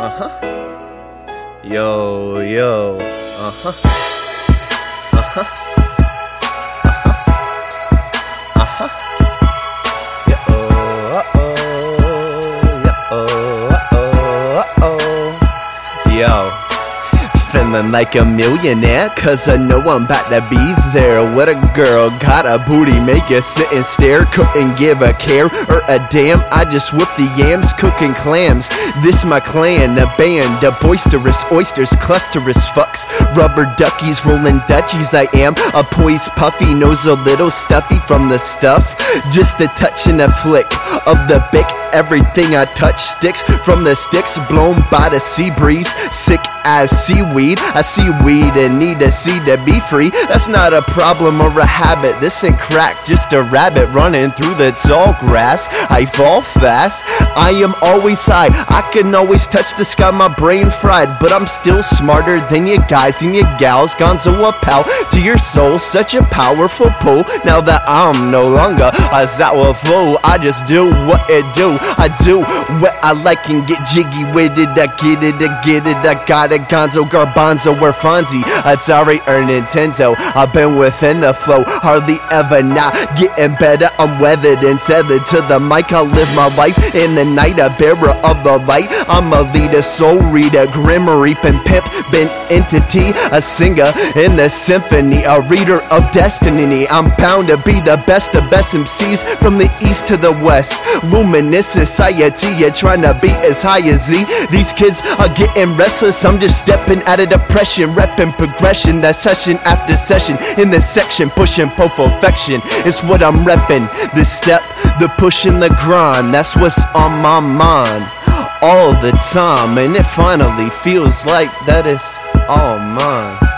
Uh huh. Yo, yo. Uh huh. Uh huh. Uh huh. Uh huh. Yo, uh oh. Feeling like a millionaire, cause I know I'm about to be there. What a girl, got a booty, make you sit and stare. Couldn't give a care or a damn. I just whip the yams, cooking clams. This my clan, a band of boisterous oysters, clusterous fucks. Rubber duckies, rolling Dutchies, I am. A poised puffy, nose a little stuffy from the stuff. Just a touch and a flick of the Bic. Everything I touch sticks from the sticks blown by the sea breeze. Sick as seaweed. I see weed and need a seed to be free. That's not a problem or a habit. This ain't crack, just a rabbit running through the tall grass. I fall fast. I am always high. I can always touch the sky, my brain fried. But I'm still smarter than you guys and you gals. Gonzo a pal to your soul. Such a powerful pull. Now that I'm no longer a sour fool, I just do what it do. I do what I like and get jiggy with it. I get it, I get it. I got it. Gonzo, Garbanzo, or Fonzie. Atari or Nintendo. I've been within the flow. Hardly ever not getting better. I'm weathered and tethered to the mic. I live my life in the night. A bearer of the light. I'm a leader, soul reader, grim reaping pimp. Been entity, a singer in the symphony. A reader of destiny. I'm bound to be the best, the best MCs from the east to the west. Luminous society, you're trying to be as high as Z. These kids are getting restless. I'm just stepping out of depression, repping progression. That session after session in this section, pushing perfection. It's what I'm repping. This step, the push, and the grind. That's what's on my mind all the time, and it finally feels like that is all mine.